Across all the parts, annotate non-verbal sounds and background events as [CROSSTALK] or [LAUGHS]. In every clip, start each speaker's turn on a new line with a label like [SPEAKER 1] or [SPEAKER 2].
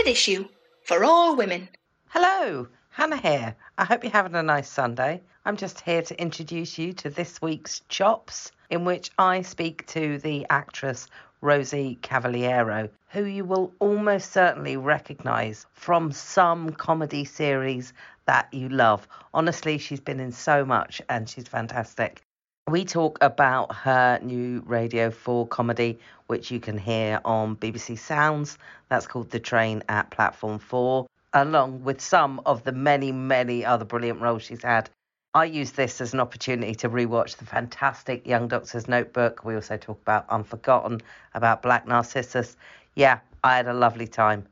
[SPEAKER 1] at issue for all women.
[SPEAKER 2] Hello, Hannah here. I hope you're having a nice Sunday. I'm just here to introduce you to this week's Chops, in which I speak to the actress Rosie Cavaliero, who you will almost certainly recognise from some comedy series that you love. Honestly, she's been in so much and she's fantastic. We talk about her new Radio 4 comedy, which you can hear on BBC Sounds. That's called The Train at Platform 4, along with some of the many, many other brilliant roles she's had. I use this as an opportunity to rewatch the fantastic Young Doctor's Notebook. We also talk about Unforgotten, about Black Narcissus. Yeah, I had a lovely time.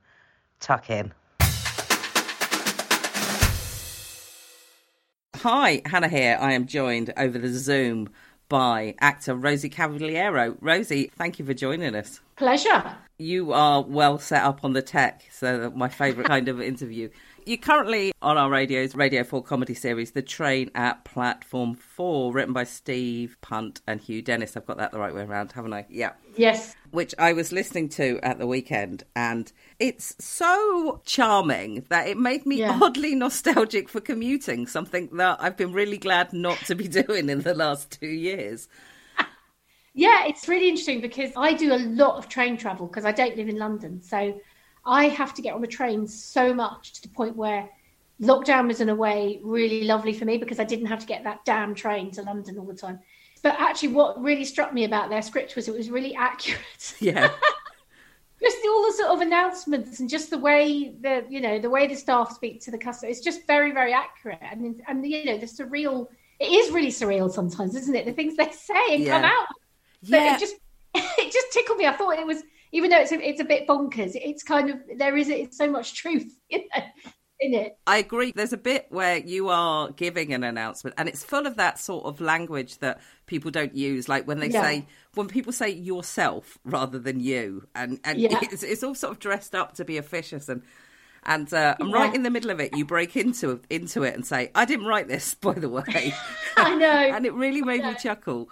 [SPEAKER 2] Tuck in. Hi, Hannah here. I am joined over the Zoom by actor Rosie Cavaliero. Rosie, thank you for joining us.
[SPEAKER 3] Pleasure.
[SPEAKER 2] You are well set up on the tech, so my favourite kind of interview. You're currently on our radio's Radio 4 comedy series, The Train at Platform 4, written by Steve Punt and Hugh Dennis. I've got that the right way around, haven't I? Yeah.
[SPEAKER 3] Yes.
[SPEAKER 2] Which I was listening to at the weekend, and it's so charming that it made me yeah. oddly nostalgic for commuting, something that I've been really glad not to be [LAUGHS] doing in the last two years. [LAUGHS]
[SPEAKER 3] Yeah, it's really interesting because I do a lot of train travel because I don't live in London. So I have to get on the train so much to the point where lockdown was in a way really lovely for me because I didn't have to get that damn train to London all the time. But actually, what really struck me about their script was it was really accurate. [LAUGHS]
[SPEAKER 2] Yeah.
[SPEAKER 3] just all the sort of announcements and just the way the you know the way the staff speak to the customer it's just very very accurate and and you know the surreal it is really surreal sometimes isn't it the things they say and yeah. come out yeah. it just [LAUGHS] it just tickled me i thought it was even though it's a, it's a bit bonkers, it's kind of there is it's so much truth [LAUGHS] in it.
[SPEAKER 2] I agree. There's a bit where you are giving an announcement, and it's full of that sort of language that people don't use, like when they yeah. say when people say yourself rather than you, and and yeah. [LAUGHS] it's, it's all sort of dressed up to be officious and. And uh, I'm yeah. right in the middle of it. You break into into it and say, "I didn't write this, [LAUGHS] by the way."
[SPEAKER 3] I know,
[SPEAKER 2] and it really made me chuckle.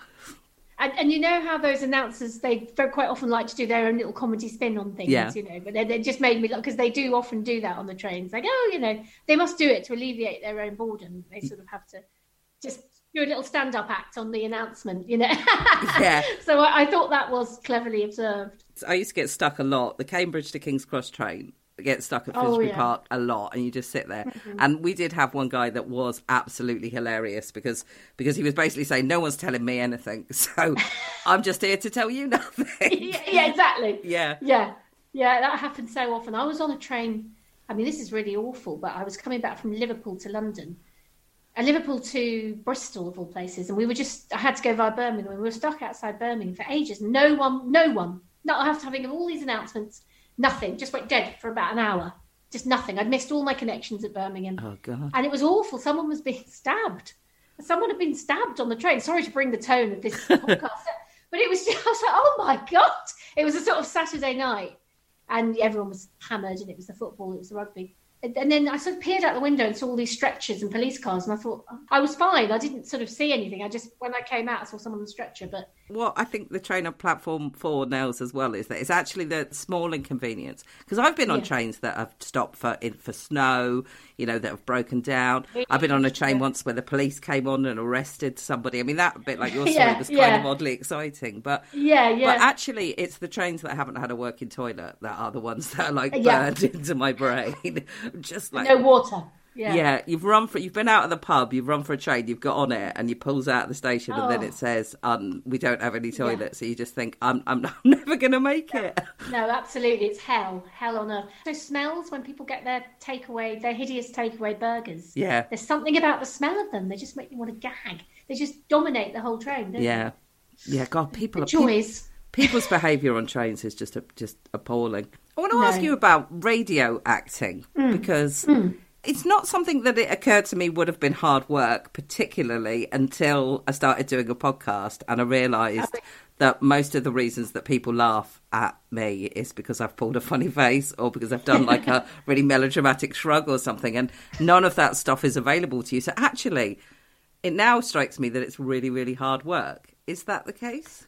[SPEAKER 3] And, and, you know how those announcers they quite often like to do their own little comedy spin on things, yeah. you know. But they, they just made me look because they do often do that on the trains. Like, oh, you know, they must do it to alleviate their own boredom. They sort of have to just do a little stand-up act on the announcement, you know. [LAUGHS]
[SPEAKER 2] yeah.
[SPEAKER 3] So I, I thought that was cleverly observed.
[SPEAKER 2] I used to get stuck a lot. The Cambridge to King's Cross train get stuck at Finsbury oh, yeah. Park a lot, and you just sit there. Mm-hmm. And we did have one guy that was absolutely hilarious because because he was basically saying, "No one's telling me anything, [LAUGHS] so I'm just here to tell you [LAUGHS] nothing." [LAUGHS]
[SPEAKER 3] yeah, yeah, exactly.
[SPEAKER 2] Yeah,
[SPEAKER 3] yeah, yeah. That happens so often. I was on a train. I mean, this is really awful, but I was coming back from Liverpool to London. And Liverpool to Bristol, of all places, and we were just—I had to go via Birmingham, and we were stuck outside Birmingham for ages. No one, no one, not after having all these announcements Nothing. Just went dead for about an hour. Just nothing. I'd missed all my connections at Birmingham.
[SPEAKER 2] Oh god.
[SPEAKER 3] And it was awful. Someone was being stabbed. Someone had been stabbed on the train. Sorry to bring the tone of this [LAUGHS] podcast, but it was. Just, [LAUGHS] I was like, oh my god! It was a sort of Saturday night, and everyone was hammered, and it was the football, it was the rugby, and then I sort of peered out the window and saw all these stretchers and police cars, and I thought I was fine. I didn't sort of see anything. I just when I came out, I saw someone on the stretcher. But
[SPEAKER 2] what I think the train on platform four nails as well is that it's actually the small inconvenience because I've been on yeah. trains that have stopped for for snow, you know, that have broken down. I've been on a train yeah. once where the police came on and arrested somebody. I mean, that bit like your story [LAUGHS] yeah, was kind of oddly exciting, but
[SPEAKER 3] yeah, yeah.
[SPEAKER 2] But actually, it's the trains that haven't had a working toilet that are the ones that are like burned [LAUGHS] into my brain. Just like
[SPEAKER 3] no water. Yeah.
[SPEAKER 2] yeah, you've run for you've been out of the pub, you've run for a train, you've got on it, and you pulls out of the station, oh. and then it oh. says, um, "We don't have any toilets." Yeah. So you just think, "I'm I'm, [LAUGHS] I'm never going to make it."
[SPEAKER 3] No, absolutely, it's hell, hell on earth. So smells when people get their takeaway, their hideous takeaway burgers.
[SPEAKER 2] Yeah,
[SPEAKER 3] there's something about the smell of them. They just make me want to gag. They just dominate the whole train.
[SPEAKER 2] yeah, they? yeah. God, people
[SPEAKER 3] the are joys.
[SPEAKER 2] People's behaviour on trains is just a, just appalling. I want to no. ask you about radio acting mm. because. Mm it's not something that it occurred to me would have been hard work, particularly until I started doing a podcast and I realised that most of the reasons that people laugh at me is because I've pulled a funny face or because I've done like a [LAUGHS] really melodramatic shrug or something. And none of that stuff is available to you. So actually, it now strikes me that it's really, really hard work. Is that the case?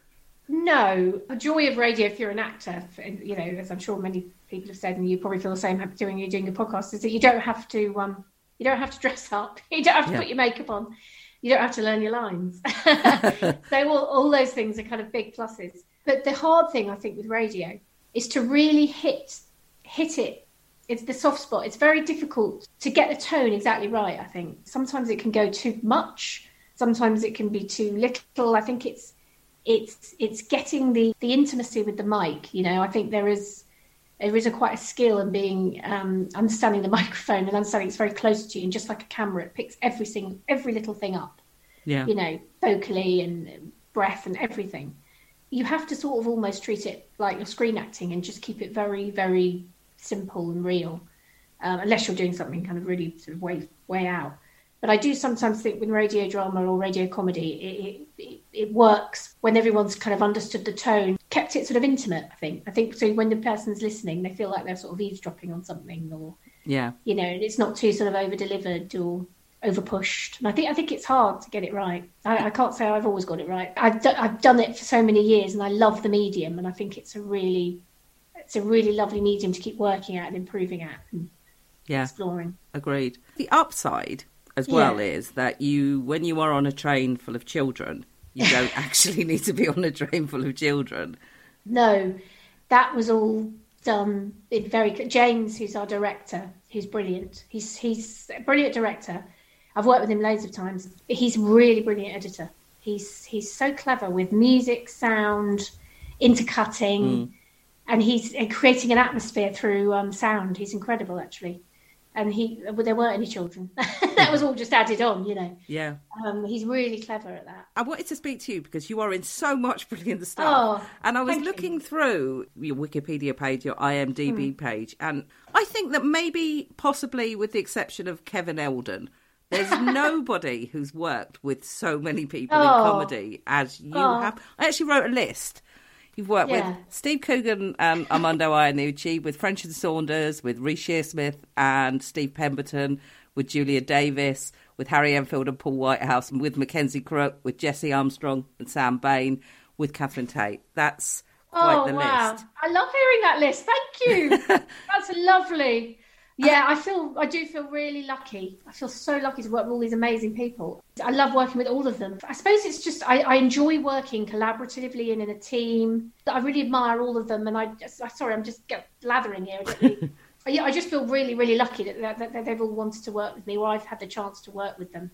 [SPEAKER 3] No. The joy of radio, if you're an actor, you know, as I'm sure many people have said, and you probably feel the same doing you're doing a podcast, is that you don't have to um, you don't have to dress [LAUGHS] up, you don't have to
[SPEAKER 2] Yeah.
[SPEAKER 3] put your makeup on, you don't have to learn your lines. [LAUGHS] [LAUGHS] so all, all those things are kind of big pluses. But the hard thing I think with radio is to really hit hit it. It's the soft spot. It's very difficult to get the tone exactly right. I think sometimes it can go too much. Sometimes it can be too little. I think it's it's it's getting the the intimacy with the mic. You know, I think there is there is a quite a skill in being um, understanding the [LAUGHS] microphone and understanding it's very close to you, and just like a camera, it picks every single every little thing up.
[SPEAKER 2] Yeah.
[SPEAKER 3] You know, vocally and breath and everything. You have to sort of almost treat it like you're screen acting and just keep it very very simple and real, um, unless you're doing something kind of really sort of way way out. But I do sometimes think with radio drama or radio comedy, it, it, it works when everyone's kind of understood the tone, kept it sort of intimate. I think. I think so. When the person's listening, they feel like they're sort of eavesdropping on something, or
[SPEAKER 2] Yeah.
[SPEAKER 3] you know, and it's not too sort of over delivered or over pushed. And I think I think it's hard to get it right. I, I can't say I've always got it right. I've do, I've done it for so many years, and I love the medium, and I think it's a really it's a really lovely medium to keep working at and improving at and
[SPEAKER 2] Yeah.
[SPEAKER 3] exploring.
[SPEAKER 2] Agreed. The upside as well
[SPEAKER 3] Yeah.
[SPEAKER 2] is that you, when you are on a train full of children, you [LAUGHS] don't actually need to be on a train full of children.
[SPEAKER 3] No, that was all done in very James, who's our director, who's brilliant. He's he's a brilliant director. I've worked with him loads of times. He's really brilliant editor. He's he's so clever with music, sound, intercutting, and he's creating an atmosphere through um, sound. He's incredible, actually. And he, well, there weren't any children. [LAUGHS] that was all just added on, you know.
[SPEAKER 2] Yeah.
[SPEAKER 3] Um, he's really clever at that.
[SPEAKER 2] I wanted to speak to you because you are in so much brilliant stuff.
[SPEAKER 3] Oh,
[SPEAKER 2] and I was
[SPEAKER 3] thank you.
[SPEAKER 2] looking through your Wikipedia page, your. IMDb page, and I think that maybe, possibly with the exception of Kevin Eldon, there's [LAUGHS] nobody who's worked with so many people in
[SPEAKER 3] Oh.
[SPEAKER 2] comedy as you
[SPEAKER 3] Oh.
[SPEAKER 2] have. I actually wrote a list. You've worked
[SPEAKER 3] Yeah.
[SPEAKER 2] with Steve Coogan and Armando Iannucci, with French and Saunders, with Reece Shearsmith and Steve Pemberton, with Julia Davis, with Harry Enfield and Paul Whitehouse, and with Mackenzie Crook, with Jesse Armstrong and Sam Bain, with Catherine Tate. That's quite
[SPEAKER 3] oh
[SPEAKER 2] the
[SPEAKER 3] wow!
[SPEAKER 2] list.
[SPEAKER 3] I love hearing that list. Thank you. [LAUGHS] That's lovely. Yeah, I feel I do feel really lucky. I feel so lucky to work with all these amazing people. I love working with all of them. I suppose it's just I, I enjoy working collaboratively and in a team. I really admire all of them, and I just I, sorry I'm just get blathering here. I, [LAUGHS] yeah, I just feel really really lucky that, that, that they've all wanted to work with me, or I've had the chance to work with them.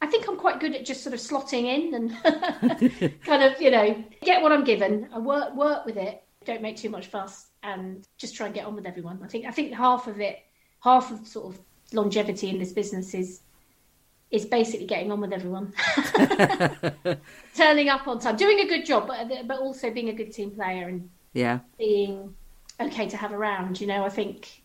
[SPEAKER 3] I think I'm quite good at just sort of slotting in and [LAUGHS] [LAUGHS] kind of, you know, get what I'm given. I work work with it. Don't make too much fuss and just try and get on with everyone. I think I think half of it, half of sort of longevity in this business is is basically getting on with everyone, [LAUGHS] turning up on time, doing a good job, but but also being a good team player and
[SPEAKER 2] Yeah.
[SPEAKER 3] being okay to have around. You know, I think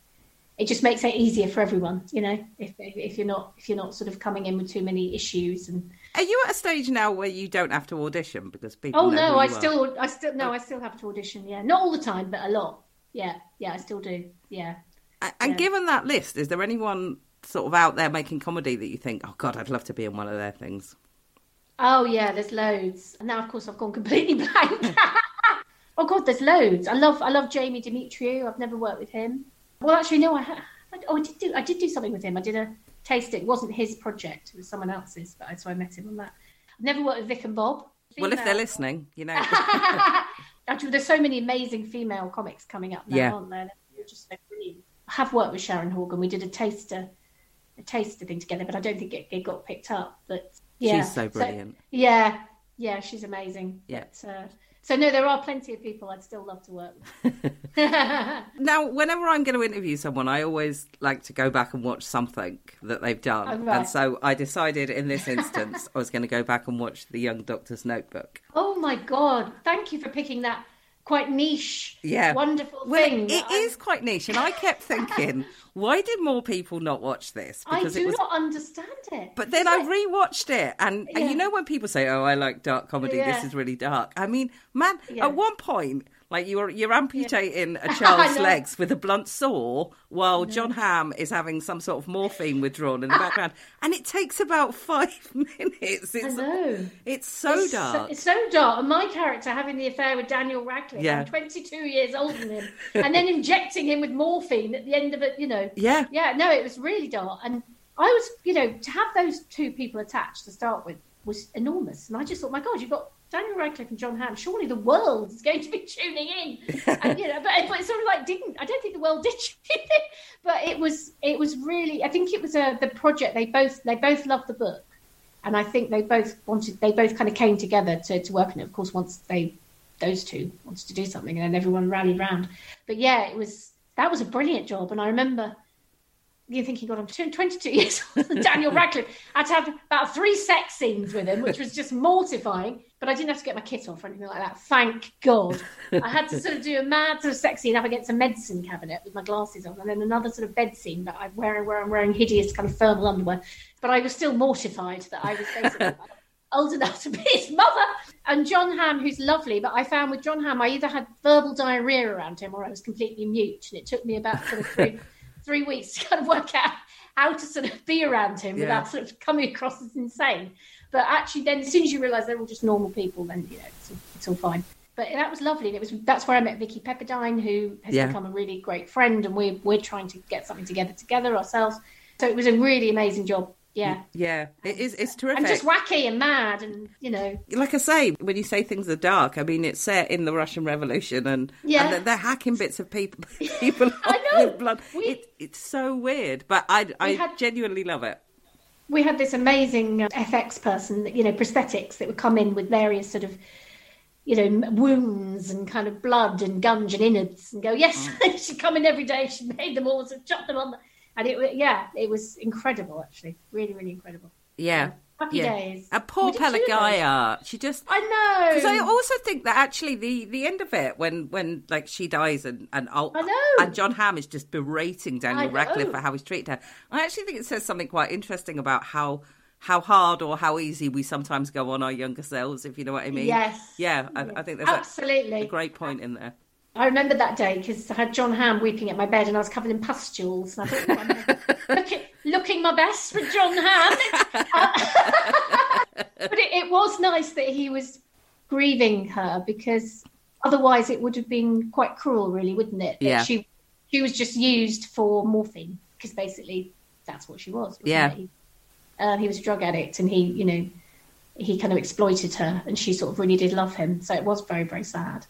[SPEAKER 3] it just makes it easier for everyone. You know, if if you're not if you're not sort of coming in with too many issues and
[SPEAKER 2] Are you at a stage now where you don't have to audition because people?
[SPEAKER 3] Oh no, I
[SPEAKER 2] are?
[SPEAKER 3] still, I still, no, I still have to audition. Yeah, not all the time, but a lot. Yeah, yeah, I still do. Yeah.
[SPEAKER 2] And
[SPEAKER 3] Yeah.
[SPEAKER 2] given that list, is there anyone sort of out there making comedy that you think, oh God, I'd love to be in one of their things?
[SPEAKER 3] Oh yeah, there's loads. And now, of course, I've gone completely [LAUGHS] blank. oh god, there's loads. I love, I love Jamie Demetriou. I've never worked with him. Well, actually, no, I, ha- I oh, I did do, I did do something with him. I did a taste. It wasn't his project; it was someone else's. But I so I met him on that. I've never worked with Vic and Bob.
[SPEAKER 2] Well, if they're listening, you know. [LAUGHS]
[SPEAKER 3] Actually, there's so many amazing female comics coming up now,
[SPEAKER 2] Yeah.
[SPEAKER 3] aren't there? They're just so brilliant. Have worked with Sharon Horgan. We did a taster, a taster thing together, but I don't think it, it got picked up. But yeah,
[SPEAKER 2] She's so brilliant.
[SPEAKER 3] yeah, yeah, she's amazing.
[SPEAKER 2] Yeah.
[SPEAKER 3] But, uh, so no, there are plenty of people I'd still love to work with. [LAUGHS]
[SPEAKER 2] Now, whenever I'm going to interview someone, I always like to go back and watch something that they've done.
[SPEAKER 3] Oh, right.
[SPEAKER 2] And so I decided in this instance, I was going to go back and watch The Young Doctor's Notebook.
[SPEAKER 3] oh my god! Thank you for picking that quite niche,
[SPEAKER 2] Yeah.
[SPEAKER 3] wonderful
[SPEAKER 2] Well,
[SPEAKER 3] thing.
[SPEAKER 2] it is quite niche, and I kept thinking, [LAUGHS] why did more people not watch this?
[SPEAKER 3] I do
[SPEAKER 2] it was
[SPEAKER 3] not understand it.
[SPEAKER 2] But then I rewatched it, and, and you know when people say, "Oh, I like dark comedy.
[SPEAKER 3] Yeah.
[SPEAKER 2] This is really dark." I mean, man,
[SPEAKER 3] Yeah.
[SPEAKER 2] at one point, Like you're you're amputating a [LAUGHS] child's legs with a blunt saw while mm-hmm. John Hamm is having some sort of morphine withdrawn in the ah. background, and it takes about five [LAUGHS] minutes. It's,
[SPEAKER 3] know.
[SPEAKER 2] It's so
[SPEAKER 3] It's
[SPEAKER 2] dark.
[SPEAKER 3] it's so dark. And my character having the affair with Daniel Radcliffe,
[SPEAKER 2] Yeah.
[SPEAKER 3] I'm 22 years older than him, [LAUGHS] and then injecting him with morphine at the end of it, you know.
[SPEAKER 2] Yeah.
[SPEAKER 3] Yeah, no, it was really dark. And I was, you know, to have those two people attached to start with was enormous. And I just thought, my God, you've got Daniel Radcliffe and John Hamm. Surely the world is going to be [LAUGHS] tuning in. and, you know, but, but it sort of like didn't. I don't think the world did. [LAUGHS] But it was, it was really. I think it was a the project. They both, they both loved the book, and I think they both wanted. They both kind of came together to to work on it. Of course, once they, those two wanted to do something, and then everyone rallied round. But yeah, it was that was a brilliant job, and I remember you're thinking, God, I'm 22 [LAUGHS] years old. Daniel Radcliffe. I had have about three sex scenes with him, which was just mortifying. But I didn't have to get my kit off or anything like that. Thank God. I had to sort of do a mad sort of sex scene up against a medicine cabinet with my glasses on, and then another sort of bed scene that I'm wearing where I'm wearing hideous kind of thermal underwear. But I was still mortified that I was basically [LAUGHS] old enough to be his mother. And John Hamm, who's lovely, but I found with John Hamm, I either had verbal diarrhea around him or I was completely mute, and it took me about sort of three [LAUGHS] three weeks to kind of work out how to sort of be around him
[SPEAKER 2] Yeah.
[SPEAKER 3] without sort of coming across as insane. But actually, then as soon as you realise they're all just normal people, then you know it's all, it's all fine. But that was lovely. And it was that's where I met Vicky Pepperdine, who has
[SPEAKER 2] Yeah.
[SPEAKER 3] become a really great friend, and we're we're trying to get something together together ourselves. So it was a really amazing job. Yeah.
[SPEAKER 2] Yeah, it is. It's terrific.
[SPEAKER 3] And just wacky and mad, and you know,
[SPEAKER 2] like I say, when you say things are dark, I mean it's set in the Russian Revolution, and
[SPEAKER 3] Yeah.
[SPEAKER 2] and they're, they're hacking bits of people, [LAUGHS] people
[SPEAKER 3] I know.
[SPEAKER 2] blood.
[SPEAKER 3] We-
[SPEAKER 2] it, it's so weird, but I I
[SPEAKER 3] had-
[SPEAKER 2] genuinely love it.
[SPEAKER 3] We had this amazing uh, FX person, that, you know, prosthetics that would come in with various sort of, you know, wounds and kind of blood and gunge and innards, and go, yes, [LAUGHS] she'd come in every day. She made them all, so chop them on, the, and it, yeah, it was incredible, actually, really, really incredible.
[SPEAKER 2] Yeah,
[SPEAKER 3] Happy
[SPEAKER 2] yeah.
[SPEAKER 3] days.
[SPEAKER 2] And poor
[SPEAKER 3] We did two of those.
[SPEAKER 2] Pelageya, she just
[SPEAKER 3] I know.
[SPEAKER 2] Because I also think that actually the the end of it when when like she dies and and I'll-
[SPEAKER 3] I know.
[SPEAKER 2] and John Hamm is just berating Daniel Radcliffe for how he's treated her. I actually think it says something quite interesting about how how hard or how easy we sometimes go on our younger selves, if you know what I mean.
[SPEAKER 3] Yes.
[SPEAKER 2] Yeah, I, I think there's a,
[SPEAKER 3] Absolutely.
[SPEAKER 2] a great point in there.
[SPEAKER 3] I remember that day because I had John Hamm weeping at my bed and I was covered in pustules. And I thought, I'm [LAUGHS] looking, looking my best for John Hamm. [LAUGHS] but it, it was nice that he was grieving her because otherwise it would have been quite cruel, really, wouldn't it? That
[SPEAKER 2] Yeah.
[SPEAKER 3] She, she was just used for morphine because basically that's what she was.
[SPEAKER 2] Yeah.
[SPEAKER 3] He, uh, he was a drug addict and he, you know, he kind of exploited her and she sort of really did love him. So it was very, very sad.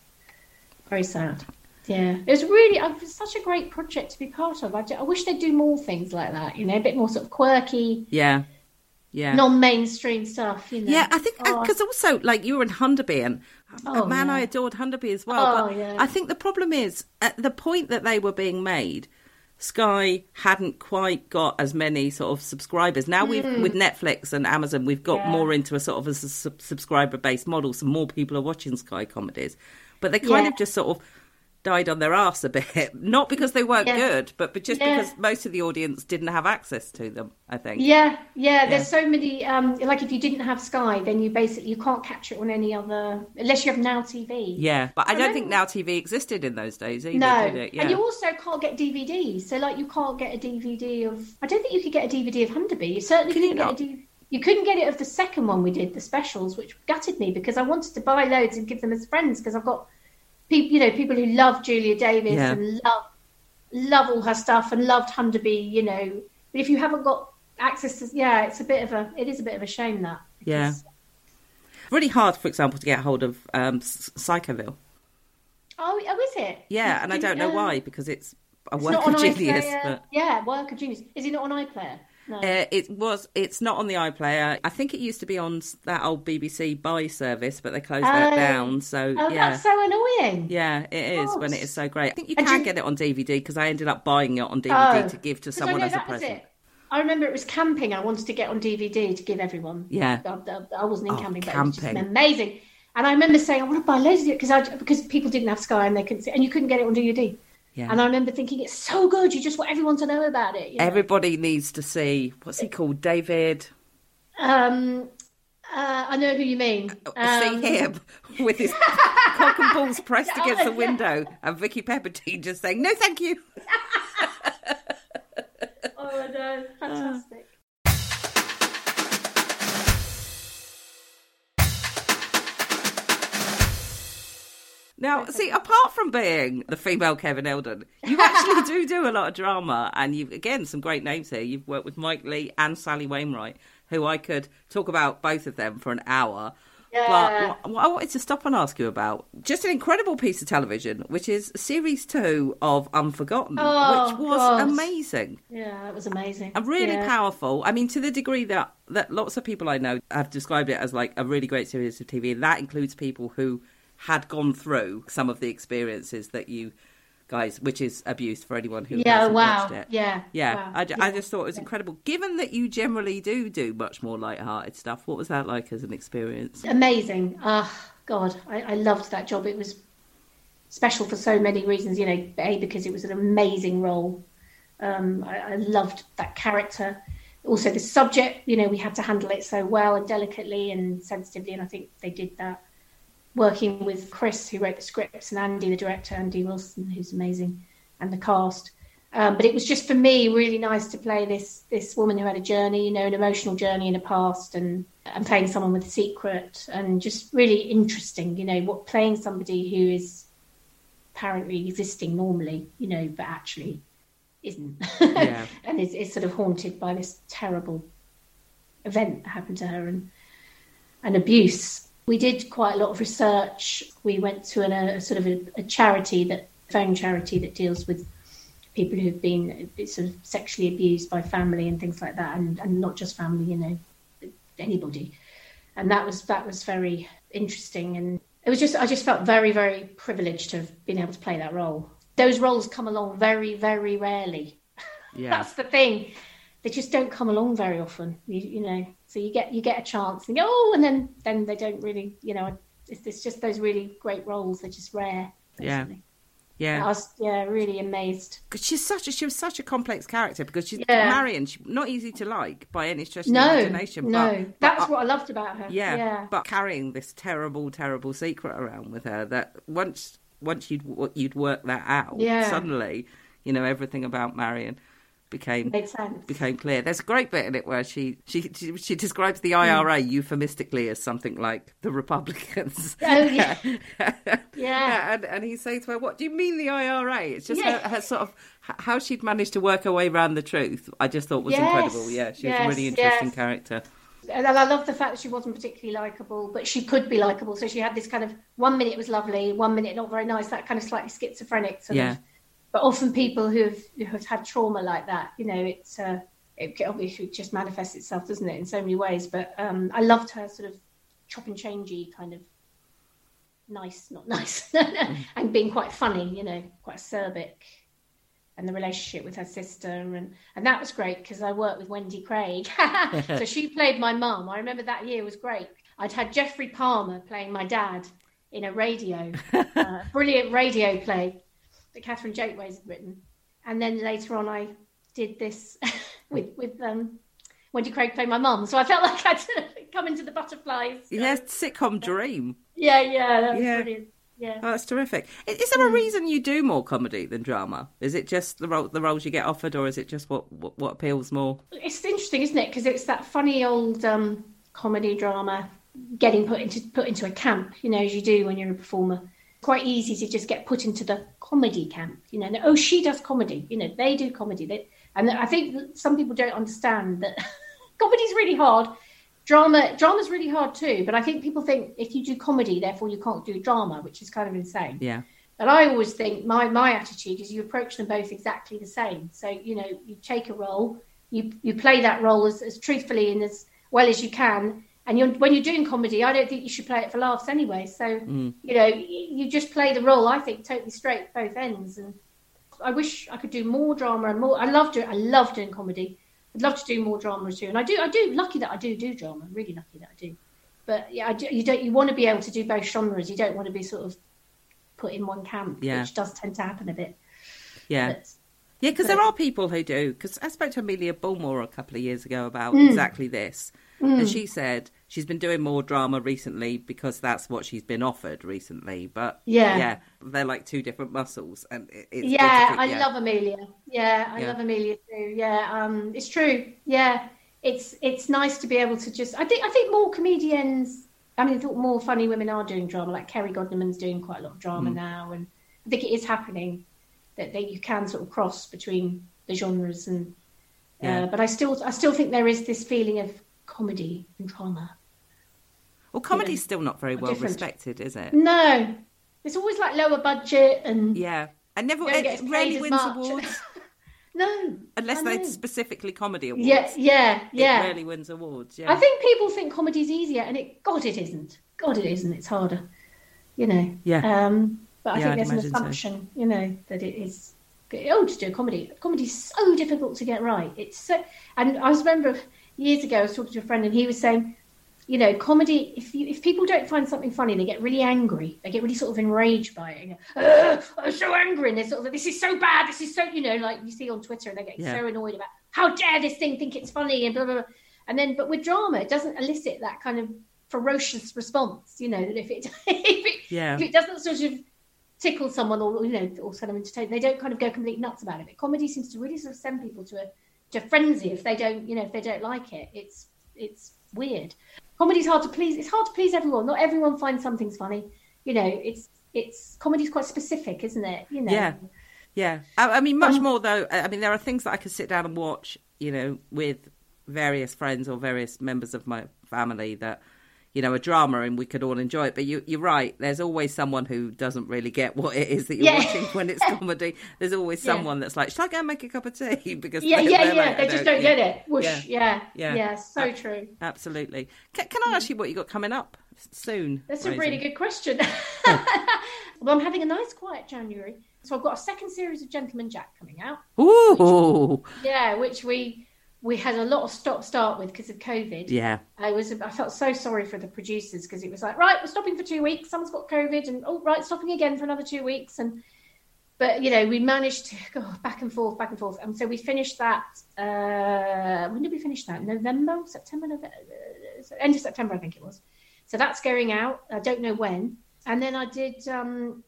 [SPEAKER 3] Very sad. Yeah, it was really it was such a great project to be part of. I, ju- I wish they'd do more things like that. You know, a bit more sort of quirky,
[SPEAKER 2] Yeah, yeah.
[SPEAKER 3] non-mainstream stuff. You know.
[SPEAKER 2] Yeah, I think uh,
[SPEAKER 3] Oh,
[SPEAKER 2] because also like you were in Hunderby and uh,
[SPEAKER 3] Oh,
[SPEAKER 2] man,
[SPEAKER 3] yeah.
[SPEAKER 2] I adored Hunderby as well.
[SPEAKER 3] Oh,
[SPEAKER 2] but
[SPEAKER 3] yeah.
[SPEAKER 2] I think the problem is at the point that they were being made, Sky hadn't quite got as many sort of subscribers. Now we've hmm. with Netflix and Amazon, we've got.
[SPEAKER 3] Yeah.
[SPEAKER 2] more into a sort of a sub- subscriber based model, so more people are watching Sky comedies. But they kind
[SPEAKER 3] Yeah.
[SPEAKER 2] of just sort of died on their arse a bit, [LAUGHS] not because they weren't
[SPEAKER 3] Yeah.
[SPEAKER 2] good, but, but just
[SPEAKER 3] Yeah.
[SPEAKER 2] because most of the audience didn't have access to them. I think.
[SPEAKER 3] Yeah, yeah. There's so many. Um, like if you didn't have Sky, then you basically you can't catch it on any other unless you have Now TV.
[SPEAKER 2] Yeah, but I don't think Now TV existed in those days either,
[SPEAKER 3] No,
[SPEAKER 2] did it? Yeah.
[SPEAKER 3] and you also can't get DVDs. So, like, you can't get a DVD of. I don't think you could get a DVD of Hunderby. You certainly
[SPEAKER 2] Can
[SPEAKER 3] couldn't
[SPEAKER 2] not?
[SPEAKER 3] get a DVD. You couldn't get it of the second one we did, the specials, which gutted me because I wanted to buy loads and give them as friends because I've got people, you know, people who love Julia Davis
[SPEAKER 2] Yeah.
[SPEAKER 3] and love love all her stuff and loved Hunderby, you know. But if you haven't got access to, yeah, it's a bit of a, it is a bit of a shame that.
[SPEAKER 2] Yeah. really hard, for example, to get hold of um, Psychoville.
[SPEAKER 3] Oh, oh, is it?
[SPEAKER 2] Yeah, and I don't know why because it's a
[SPEAKER 3] It's
[SPEAKER 2] work of genius.
[SPEAKER 3] iPlayer.
[SPEAKER 2] But
[SPEAKER 3] Yeah, work of genius. Is it not on iPlayer? No.
[SPEAKER 2] uh, it was. It's not on the iPlayer. I think it used to be on that old BBC Buy service, but they closed that
[SPEAKER 3] Oh.
[SPEAKER 2] down. So
[SPEAKER 3] oh,
[SPEAKER 2] yeah.
[SPEAKER 3] that's so annoying.
[SPEAKER 2] Yeah, it is when it is so great. I think you
[SPEAKER 3] And
[SPEAKER 2] can
[SPEAKER 3] you-
[SPEAKER 2] get it on DVD because I ended up buying it on DVD
[SPEAKER 3] Oh.
[SPEAKER 2] to give to someone as a present.
[SPEAKER 3] I remember it was camping. I wanted to get on DVD to give everyone.
[SPEAKER 2] Yeah.
[SPEAKER 3] I, I- wasn't in
[SPEAKER 2] Oh,
[SPEAKER 3] camping, but it was
[SPEAKER 2] camping.
[SPEAKER 3] amazing. And I remember saying, I want to buy loads of it because I, because people didn't have Sky and they couldn't see, and you couldn't get it on DVD.
[SPEAKER 2] Yeah.
[SPEAKER 3] And I remember thinking, it's so good. You just want everyone to know about it. you know?
[SPEAKER 2] Everybody needs to see what's he called, David.
[SPEAKER 3] Um, uh, I know who you mean. Um,
[SPEAKER 2] see him [LAUGHS] with his cock and balls pressed
[SPEAKER 3] Oh,
[SPEAKER 2] against the
[SPEAKER 3] yeah.
[SPEAKER 2] window, and Vicky Pepperdine just saying, "No, thank you." [LAUGHS]
[SPEAKER 3] Oh no, [LAUGHS] fantastic.
[SPEAKER 2] Now, see, apart from being the female Kevin Eldon, you actually [LAUGHS] do do a lot of drama, and you've again some great names here. You've worked with Mike Leigh and Sally Wainwright, who I could talk about both of them for an hour.
[SPEAKER 3] Yeah.
[SPEAKER 2] But what I wanted to stop and ask you about just an incredible piece of television, which is series two of Unforgotten,
[SPEAKER 3] Oh,
[SPEAKER 2] which was
[SPEAKER 3] God.
[SPEAKER 2] amazing
[SPEAKER 3] Yeah, that was amazing.
[SPEAKER 2] and really
[SPEAKER 3] Yeah.
[SPEAKER 2] powerful. I mean, to the degree that that lots of people I know have described it as like a really great series of TV, and that includes people who had gone through some of the experiences that you guys, which is abuse for anyone who
[SPEAKER 3] Yeah,
[SPEAKER 2] hasn't
[SPEAKER 3] wow.
[SPEAKER 2] watched it.
[SPEAKER 3] Yeah,
[SPEAKER 2] Yeah,
[SPEAKER 3] wow.
[SPEAKER 2] I, ju- I just thought it was incredible. Given that you generally do do much more light-hearted stuff, what was that like as an experience?
[SPEAKER 3] amazing. Ah, God, I, I loved that job. It was special for so many reasons. You know, a because it was an amazing role. Um, I, I loved that character. Also, the subject. You know, we had to handle it so well and delicately and sensitively, and I think they did that. Working with Chris, who wrote the scripts, and Andy, the director, Andy Wilson, who's amazing, and the cast. Um, but it was just for me really nice to play this this woman who had a journey, you know, an emotional journey in the past, and and playing someone with a secret, and just really interesting, you know, what playing somebody who is apparently existing normally, you know, but actually isn't,
[SPEAKER 2] Yeah. [LAUGHS]
[SPEAKER 3] and is, is sort of haunted by this terrible event that happened to her and and abuse. We did quite a lot of research. We went to an, a sort of a, a charity that phone charity that deals with people who've been sort of sexually abused by family and things like that, and, and not just family, you know, anybody. And that was that was very interesting, and it was just I just felt very very privileged to have been able to play that role. Those roles come along very very rarely.
[SPEAKER 2] Yeah, [LAUGHS]
[SPEAKER 3] That's the thing. They just don't come along very often. You, you know, so you get you get a chance and go, oh, and then then they don't really, you know, it's, it's just those really great roles. They're just rare.
[SPEAKER 2] Yeah.
[SPEAKER 3] basically.
[SPEAKER 2] yeah.
[SPEAKER 3] I was yeah really amazed.
[SPEAKER 2] Because she's such a she was such a complex character because she's
[SPEAKER 3] Yeah.
[SPEAKER 2] Marion, she, not easy to like by any stretch of the
[SPEAKER 3] No,
[SPEAKER 2] imagination.
[SPEAKER 3] no,
[SPEAKER 2] but,
[SPEAKER 3] that's
[SPEAKER 2] but,
[SPEAKER 3] what I loved about her.
[SPEAKER 2] yeah,
[SPEAKER 3] yeah,
[SPEAKER 2] but carrying this terrible, terrible secret around with her that once once you'd you'd work that out,
[SPEAKER 3] Yeah.
[SPEAKER 2] suddenly you know everything about Marion became became clear. There's a great bit in it where she she she, she describes the hmm. IRA euphemistically as something like the Republicans. [LAUGHS]
[SPEAKER 3] Oh, [LAUGHS] yeah. Yeah.
[SPEAKER 2] and and he says to her, "What do you mean the IRA?" It's just her, her sort of how she'd managed to work her way around the truth. I just thought was
[SPEAKER 3] Yes,
[SPEAKER 2] incredible. Yeah, she was a really interesting
[SPEAKER 3] yes.
[SPEAKER 2] character.
[SPEAKER 3] and I love the fact that she wasn't particularly likable, but she could be likable. So she had this kind of one minute was lovely, one minute not very nice. That kind of slightly schizophrenic sort
[SPEAKER 2] Yeah.
[SPEAKER 3] of. But often people who have, who have had trauma like that, you know, it's uh, it obviously just manifests itself, doesn't it, in so many ways. But um, I loved her sort of chop and changey kind of nice, not [LAUGHS] nice, and being quite funny, you know, quite acerbic. And the relationship with her sister, and, and that was great because I worked with Wendy Craig. [LAUGHS] so she played my mum. I remember that year was great. I'd had Geoffrey Palmer playing my dad in a radio, uh, brilliant radio play that Catherine Jakeways had written. And then later on, I did this [LAUGHS] with with um, Wendy Craig playing my mum. So I felt [LAUGHS] like I'd [LAUGHS] come into the butterflies.
[SPEAKER 2] Yeah, sitcom dream.
[SPEAKER 3] yeah, yeah,
[SPEAKER 2] Yeah.
[SPEAKER 3] brilliant. Yeah.
[SPEAKER 2] Oh, that's terrific. Is there a reason you do more comedy than drama? Is it just the role, the roles you get offered, or is it just what what, what appeals more?
[SPEAKER 3] it's interesting, isn't it? Because it's that funny old um, comedy drama getting put into put into a camp, you know, as you do when you're a performer. Quite easy to just get put into the comedy camp, you know. Oh, she does comedy, you know. They do comedy, they, and I think some people don't understand that [LAUGHS] comedy's really hard. Drama, drama's really hard too. But I think people think if you do comedy, therefore you can't do drama, which is kind of insane.
[SPEAKER 2] Yeah,
[SPEAKER 3] But I always think my, my attitude is you approach them both exactly the same. So, you know, you take a role, you, you play that role as, as truthfully and as well as you can. And you're, when you're doing comedy, I don't think you should play it for laughs anyway. So, you know, you, just play the role, I think, totally straight both ends. And I wish I could do more drama and more. I love doing, I love doing comedy. I'd love to do more drama too. And I do, I do, lucky that I do do drama. I'm really lucky that I do. But yeah, I do, you don't, you want to be able to do both genres. You don't want to be sort of put in one camp,
[SPEAKER 2] Yeah.
[SPEAKER 3] which does tend to happen a bit.
[SPEAKER 2] yeah.
[SPEAKER 3] But,
[SPEAKER 2] Yeah, because there are people who do. Because I spoke to Amelia Bullmore a couple of years ago about
[SPEAKER 3] Mm.
[SPEAKER 2] exactly this, and she said she's been doing more drama recently because that's what she's been offered recently. But
[SPEAKER 3] Yeah.
[SPEAKER 2] yeah, they're like two different muscles, and it- it's
[SPEAKER 3] yeah, I
[SPEAKER 2] yeah.
[SPEAKER 3] love Amelia. Yeah, I
[SPEAKER 2] Yeah.
[SPEAKER 3] love Amelia too. Yeah, um, it's true. Yeah, it's it's nice to be able to just. I think I think more comedians. I mean, I thought more funny women are doing drama. Like Kerry Godliman's doing quite a lot of
[SPEAKER 2] Mm.
[SPEAKER 3] drama now, and I think it is happening that, that you can sort of cross between the genres. And
[SPEAKER 2] Yeah.
[SPEAKER 3] uh, but I still I still think there is this feeling of comedy and drama.
[SPEAKER 2] Well, comedy's
[SPEAKER 3] Yeah.
[SPEAKER 2] still not very well
[SPEAKER 3] Different.
[SPEAKER 2] respected, is it?
[SPEAKER 3] No, it's always like lower budget and
[SPEAKER 2] Yeah, and never it rarely wins
[SPEAKER 3] much.
[SPEAKER 2] awards [LAUGHS]
[SPEAKER 3] no,
[SPEAKER 2] unless they're specifically comedy awards.
[SPEAKER 3] Yeah, yeah, yeah.
[SPEAKER 2] It rarely wins awards. Yeah,
[SPEAKER 3] I think people think comedy's easier, and it God, it isn't. God, it isn't. It's harder, you know.
[SPEAKER 2] Yeah.
[SPEAKER 3] Um, but I
[SPEAKER 2] Yeah,
[SPEAKER 3] think
[SPEAKER 2] I'd
[SPEAKER 3] there's an
[SPEAKER 2] imagine so.
[SPEAKER 3] assumption, you know, that it is. Oh, to do a comedy. Comedy's so difficult to get right. It's so. And I was remember years ago, I was talking to a friend, and he was saying, you know, comedy. If you if people don't find something funny, they get really angry. They get really sort of enraged by it. Go, "Ugh, I'm so angry, and they're sort of, like, this is so bad. This is so, you know, like you see on Twitter, and they get
[SPEAKER 2] Yeah.
[SPEAKER 3] so annoyed about how dare this thing think it's funny and blah blah. blah. And then, but with drama, it doesn't elicit that kind of ferocious response. You know, that if it [LAUGHS] if it,
[SPEAKER 2] Yeah.
[SPEAKER 3] if it doesn't sort of tickle someone or you know or send them entertained, they don't kind of go complete nuts about it. But comedy seems to really sort of send people to a to frenzy if they don't you know if they don't like it. It's it's weird. Comedy's hard to please. It's hard to please everyone. Not everyone finds something's funny. You know, it's it's comedy's quite specific, isn't it? You know.
[SPEAKER 2] Yeah. Yeah, I, I mean, much
[SPEAKER 3] Um,
[SPEAKER 2] more though. I I mean, there are things that I could sit down and watch, you know, with various friends or various members of my family that, you know, a drama and we could all enjoy it. But you, you're right. There's always someone who doesn't really get what it is that you're
[SPEAKER 3] Yeah.
[SPEAKER 2] watching when it's [LAUGHS] comedy. There's always
[SPEAKER 3] Yeah.
[SPEAKER 2] someone that's like, "Should I go and make a cup of tea?" [LAUGHS] Because
[SPEAKER 3] Yeah,
[SPEAKER 2] they're-
[SPEAKER 3] yeah,
[SPEAKER 2] they're
[SPEAKER 3] yeah.
[SPEAKER 2] like,
[SPEAKER 3] They just don't
[SPEAKER 2] yeah.
[SPEAKER 3] get it. Whoosh.
[SPEAKER 2] Yeah.
[SPEAKER 3] Yeah,
[SPEAKER 2] Yeah.
[SPEAKER 3] so
[SPEAKER 2] Uh,
[SPEAKER 3] true.
[SPEAKER 2] Absolutely. Can, can I ask you what you got coming up soon?
[SPEAKER 3] That's a really good question. [LAUGHS] well, I'm having a nice quiet January. So I've got a second series of Gentleman Jack coming out.
[SPEAKER 2] Ooh,
[SPEAKER 3] Yeah, which we we had a lot of stop start with because of COVID.
[SPEAKER 2] yeah,
[SPEAKER 3] I was I felt so sorry for the producers because it was like right we're stopping for two weeks someone's got COVID and oh right stopping again for another two weeks and but you know we managed to go back and forth back and forth and so we finished that uh when did we finish that? November September November uh, end of September I think it was. So that's going out I don't know when and then I did um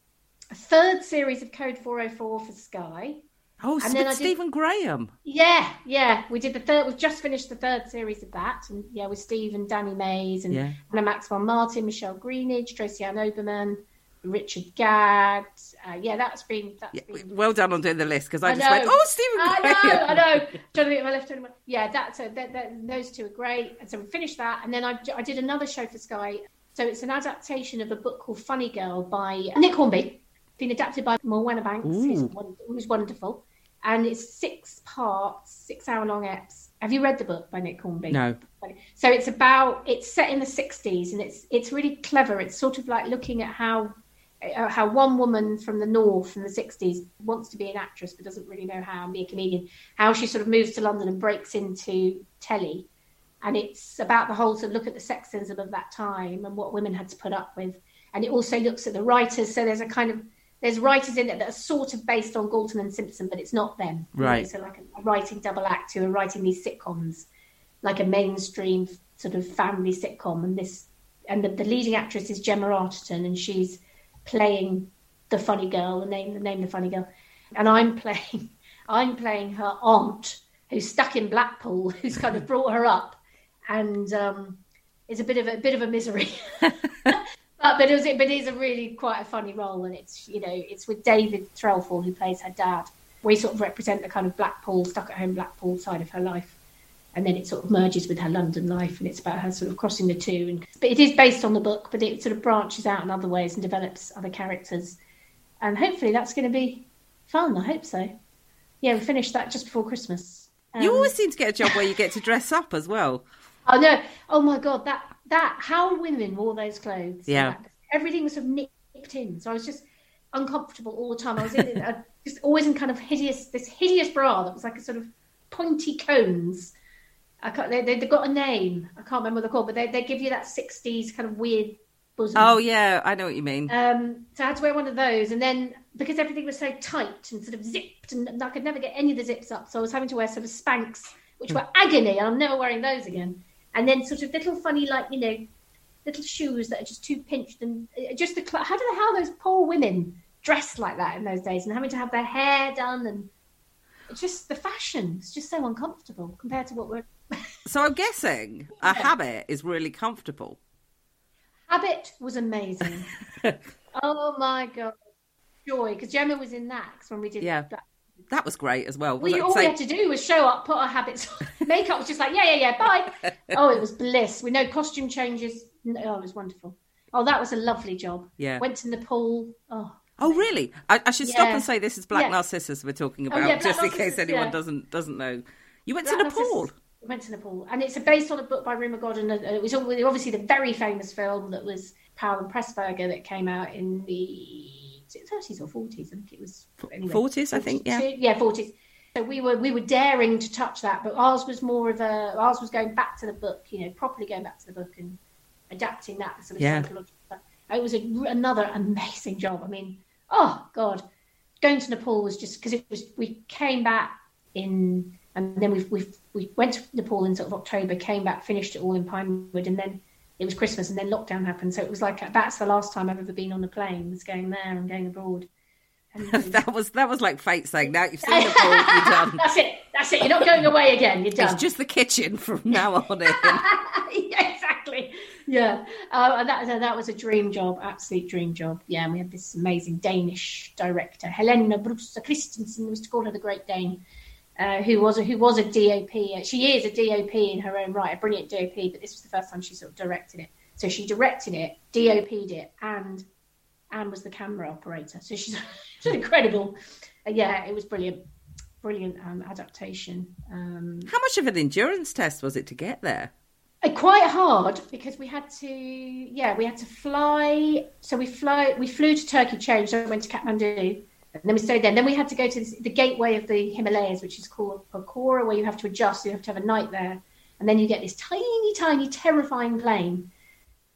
[SPEAKER 3] a third series of Code 404 for Sky
[SPEAKER 2] Oh,
[SPEAKER 3] And then I did-
[SPEAKER 2] Stephen Graham.
[SPEAKER 3] yeah, yeah. We did the third. We've just finished the third series of that, and yeah, with Steve and Danny Mays and
[SPEAKER 2] Yeah.
[SPEAKER 3] Anna Maxwell Martin, Michelle Greenidge, Tracy Ann Oberman, Richard Gadd. Uh, yeah, that's been that's
[SPEAKER 2] Yeah,
[SPEAKER 3] been.
[SPEAKER 2] well done on doing the list because I,
[SPEAKER 3] I
[SPEAKER 2] just went, oh, Stephen
[SPEAKER 3] I know, I know. Trying to get my left. Yeah, that's a, that, that, those two are great. And so we finished that, and then I, I did another show for Sky. So it's an adaptation of a book called Funny Girl by Nick Hornby, been adapted by Morwenna Banks, who's, who's wonderful. And it's six parts, six hour long eps. Have you read the book by Nick Hornby?
[SPEAKER 2] No.
[SPEAKER 3] So it's about it's set in the 60s and it's it's really clever. It's sort of like looking at how uh, how one woman from the north in the 60s wants to be an actress but doesn't really know how and be a comedian. How she sort of moves to London and breaks into telly. And it's about the whole sort of look at the sexism of that time and what women had to put up with. And it also looks at the writers. So there's a kind of there's writers in it that are sort of based on Galton and Simpson, but it's not them.
[SPEAKER 2] Right.
[SPEAKER 3] So like a, a writing double act who are writing these sitcoms like a mainstream sort of family sitcom and this and the, the leading actress is Gemma Arterton and she's playing the funny girl the name the name the funny girl and I'm playing [LAUGHS] I'm playing her aunt who's stuck in Blackpool [LAUGHS] who's kind of brought her up and um is a bit of a bit of a misery [LAUGHS] but but it was but it is a really quite a funny role and it's you know it's with David Threlfall who plays her dad we sort of represent the kind of Blackpool stuck at home Blackpool side of her life and then it sort of merges with her London life, and it's about her sort of crossing the two. And but it is based on the book, but it sort of branches out in other ways and develops other characters, and hopefully that's going to be fun. I hope so. Yeah, we finished that just before Christmas.
[SPEAKER 2] You
[SPEAKER 3] Um,
[SPEAKER 2] always seem to get a job where you get to dress up as well. [LAUGHS]
[SPEAKER 3] Oh no! Oh my god! That that how women wore those clothes.
[SPEAKER 2] Yeah.
[SPEAKER 3] That- everything was sort of nipped in, so I was just uncomfortable all the time. I was in uh, [LAUGHS] just always in kind of hideous this hideous bra that was like a sort of pointy cones. I can't. They, they, they've got a name. I can't remember what they're called, but they they give you that '60s kind of weird bosom.
[SPEAKER 2] Oh yeah, I know what you mean.
[SPEAKER 3] Um, so I had to wear one of those, and then because everything was so tight and sort of zipped, and I could never get any of the zips up, so I was having to wear sort of Spanx, which were agony, and I'm never wearing those again. And then sort of little funny, like you know, little shoes that are just too pinched, and uh, just the how do the hell those poor women dressed like that in those days, and having to have their hair done, and it's just the fashion. It's just so uncomfortable compared to what we're.
[SPEAKER 2] So I'm guessing [LAUGHS] a habit is really comfortable.
[SPEAKER 3] Habit was amazing. [LAUGHS] oh my god, joy! Because Gemma was in that when we did
[SPEAKER 2] Yeah.
[SPEAKER 3] that.
[SPEAKER 2] That was great as well.
[SPEAKER 3] Well,
[SPEAKER 2] Was
[SPEAKER 3] you,
[SPEAKER 2] it
[SPEAKER 3] all we had to do was show up, put our habits on. [LAUGHS] Makeup was just like, yeah, yeah, yeah, bye. oh, it was bliss. We no costume changes. Oh, it was wonderful. Oh, that was a lovely job.
[SPEAKER 2] Yeah.
[SPEAKER 3] Went to Nepal. Oh,
[SPEAKER 2] Oh, really? I, I should stop and say this is Black
[SPEAKER 3] Yeah.
[SPEAKER 2] Narcissus we're talking
[SPEAKER 3] Oh,
[SPEAKER 2] about,
[SPEAKER 3] yeah, Black
[SPEAKER 2] just in case anyone
[SPEAKER 3] yeah.
[SPEAKER 2] doesn't doesn't know. You went
[SPEAKER 3] Black
[SPEAKER 2] to Nepal.
[SPEAKER 3] Narcissus. Went to Nepal, and it's based on a book by Rumer Godden, and it was obviously the very famous film that was Powell and Pressburger that came out in the thirties or forties. I think it was anyway,
[SPEAKER 2] 40s, I think, yeah.
[SPEAKER 3] yeah, forties. So we were we were daring to touch that, but ours was more of a ours was going back to the book, you know, properly going back to the book and adapting that sort of
[SPEAKER 2] Yeah.
[SPEAKER 3] psychological. It was a, another amazing job. I mean, oh god, going to Nepal was just because it was. We came back in, and then we we we went to Nepal in sort of October, came back, finished it all in Pinewood, and then it was Christmas, and then lockdown happened. So it was like that's the last time I've ever been on a plane. Was going there and going abroad. And [LAUGHS]
[SPEAKER 2] that was that was like fate saying, "Now you've seen Nepal, you're [LAUGHS] done."
[SPEAKER 3] that's it. That's it. You're not going away again. You're done.
[SPEAKER 2] It's just the kitchen from now [LAUGHS] on in.
[SPEAKER 3] yeah, exactly. Yeah, uh, and that that was a dream job, absolute dream job. Yeah, and we had this amazing Danish director, Helena Bruce Christensen, we used to call her the Great Dane, uh, who was a, who was a DOP. Uh, She is a DOP in her own right, a brilliant DOP. But this was the first time she sort of directed it. So she directed it, DOP'd it, and and was the camera operator. So she's, [LAUGHS] she's [LAUGHS] incredible. Uh, yeah, it was brilliant, brilliant um, adaptation. Um,
[SPEAKER 2] How much of an endurance test was it to get there?
[SPEAKER 3] uh, quite hard because we had to yeah we had to fly so we fly we flew to turkey change so we went to kathmandu and then we stayed there. And then we had to go to this, the gateway of the himalayas which is called Pokhara where you have to adjust. You have to have a night there. And then you get this tiny tiny terrifying plane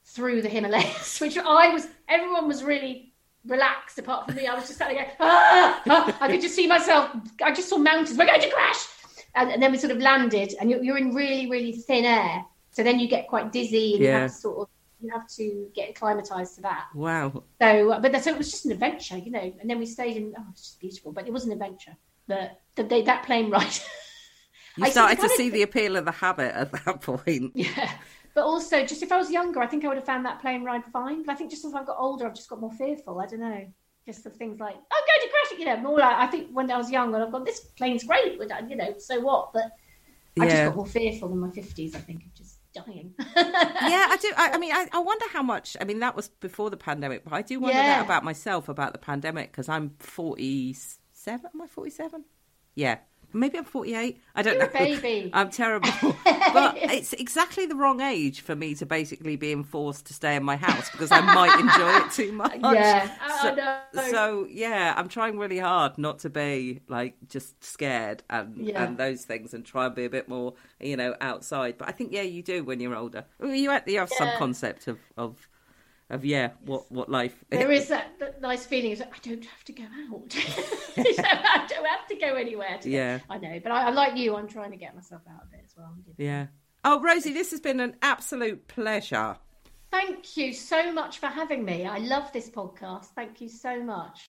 [SPEAKER 3] through the himalayas [LAUGHS] which i was everyone was really relaxed apart from me. I was just kind of going ah, ah. i could just see myself. I just saw mountains. We're going to crash! And, and then we sort of landed. And you're, you're in really really thin air. So then you get quite dizzy and you have to sort of you have to get acclimatized to that.
[SPEAKER 2] Wow.
[SPEAKER 3] so uh, but so it was just an adventure you know and then we stayed in oh it's just beautiful but it was an adventure. But the, they, that plane ride [LAUGHS]
[SPEAKER 2] You
[SPEAKER 3] I
[SPEAKER 2] started to
[SPEAKER 3] kind of-
[SPEAKER 2] see the appeal of the habit at that point. [LAUGHS]
[SPEAKER 3] yeah but also just if i was younger i think i would have found that plane ride fine but i think just as i've got older i've just got more fearful i don't know. Just the things like i'm going to crash it you know more like i think when i was young and i've gone this plane's great you know so what? But i just got more fearful in my 50s i think of just dying
[SPEAKER 2] yeah, I do. I, I [LAUGHS] mean, I, I wonder how much. I mean, that was before the pandemic, but I do wonder
[SPEAKER 3] Yeah.
[SPEAKER 2] that about myself about the pandemic because I'm 47. Am I 47? Yeah. Maybe I'm 48. I don't
[SPEAKER 3] You're
[SPEAKER 2] know.
[SPEAKER 3] a [LAUGHS] baby.
[SPEAKER 2] I'm terrible. [LAUGHS] but it's exactly the wrong age for me to basically be enforced to stay in my house because I might enjoy it too [LAUGHS] much.
[SPEAKER 3] Yeah,
[SPEAKER 2] so,
[SPEAKER 3] know.
[SPEAKER 2] so yeah, I'm trying really hard not to be like just scared and
[SPEAKER 3] Yeah.
[SPEAKER 2] and those things and try and be a bit more, you know, outside. But I think yeah, you do when you're older. You have, you have some concept of of of yeah, what what life
[SPEAKER 3] There is that, that nice feeling of I don't have to go out. [LAUGHS] [LAUGHS] I don't have to go anywhere. To
[SPEAKER 2] Yeah.
[SPEAKER 3] I know, but I, I like you. I'm trying to get myself out of it as well.
[SPEAKER 2] Yeah. Oh, Rosie, this has been an absolute pleasure.
[SPEAKER 3] Thank you so much for having me. I love this podcast. Thank you so much.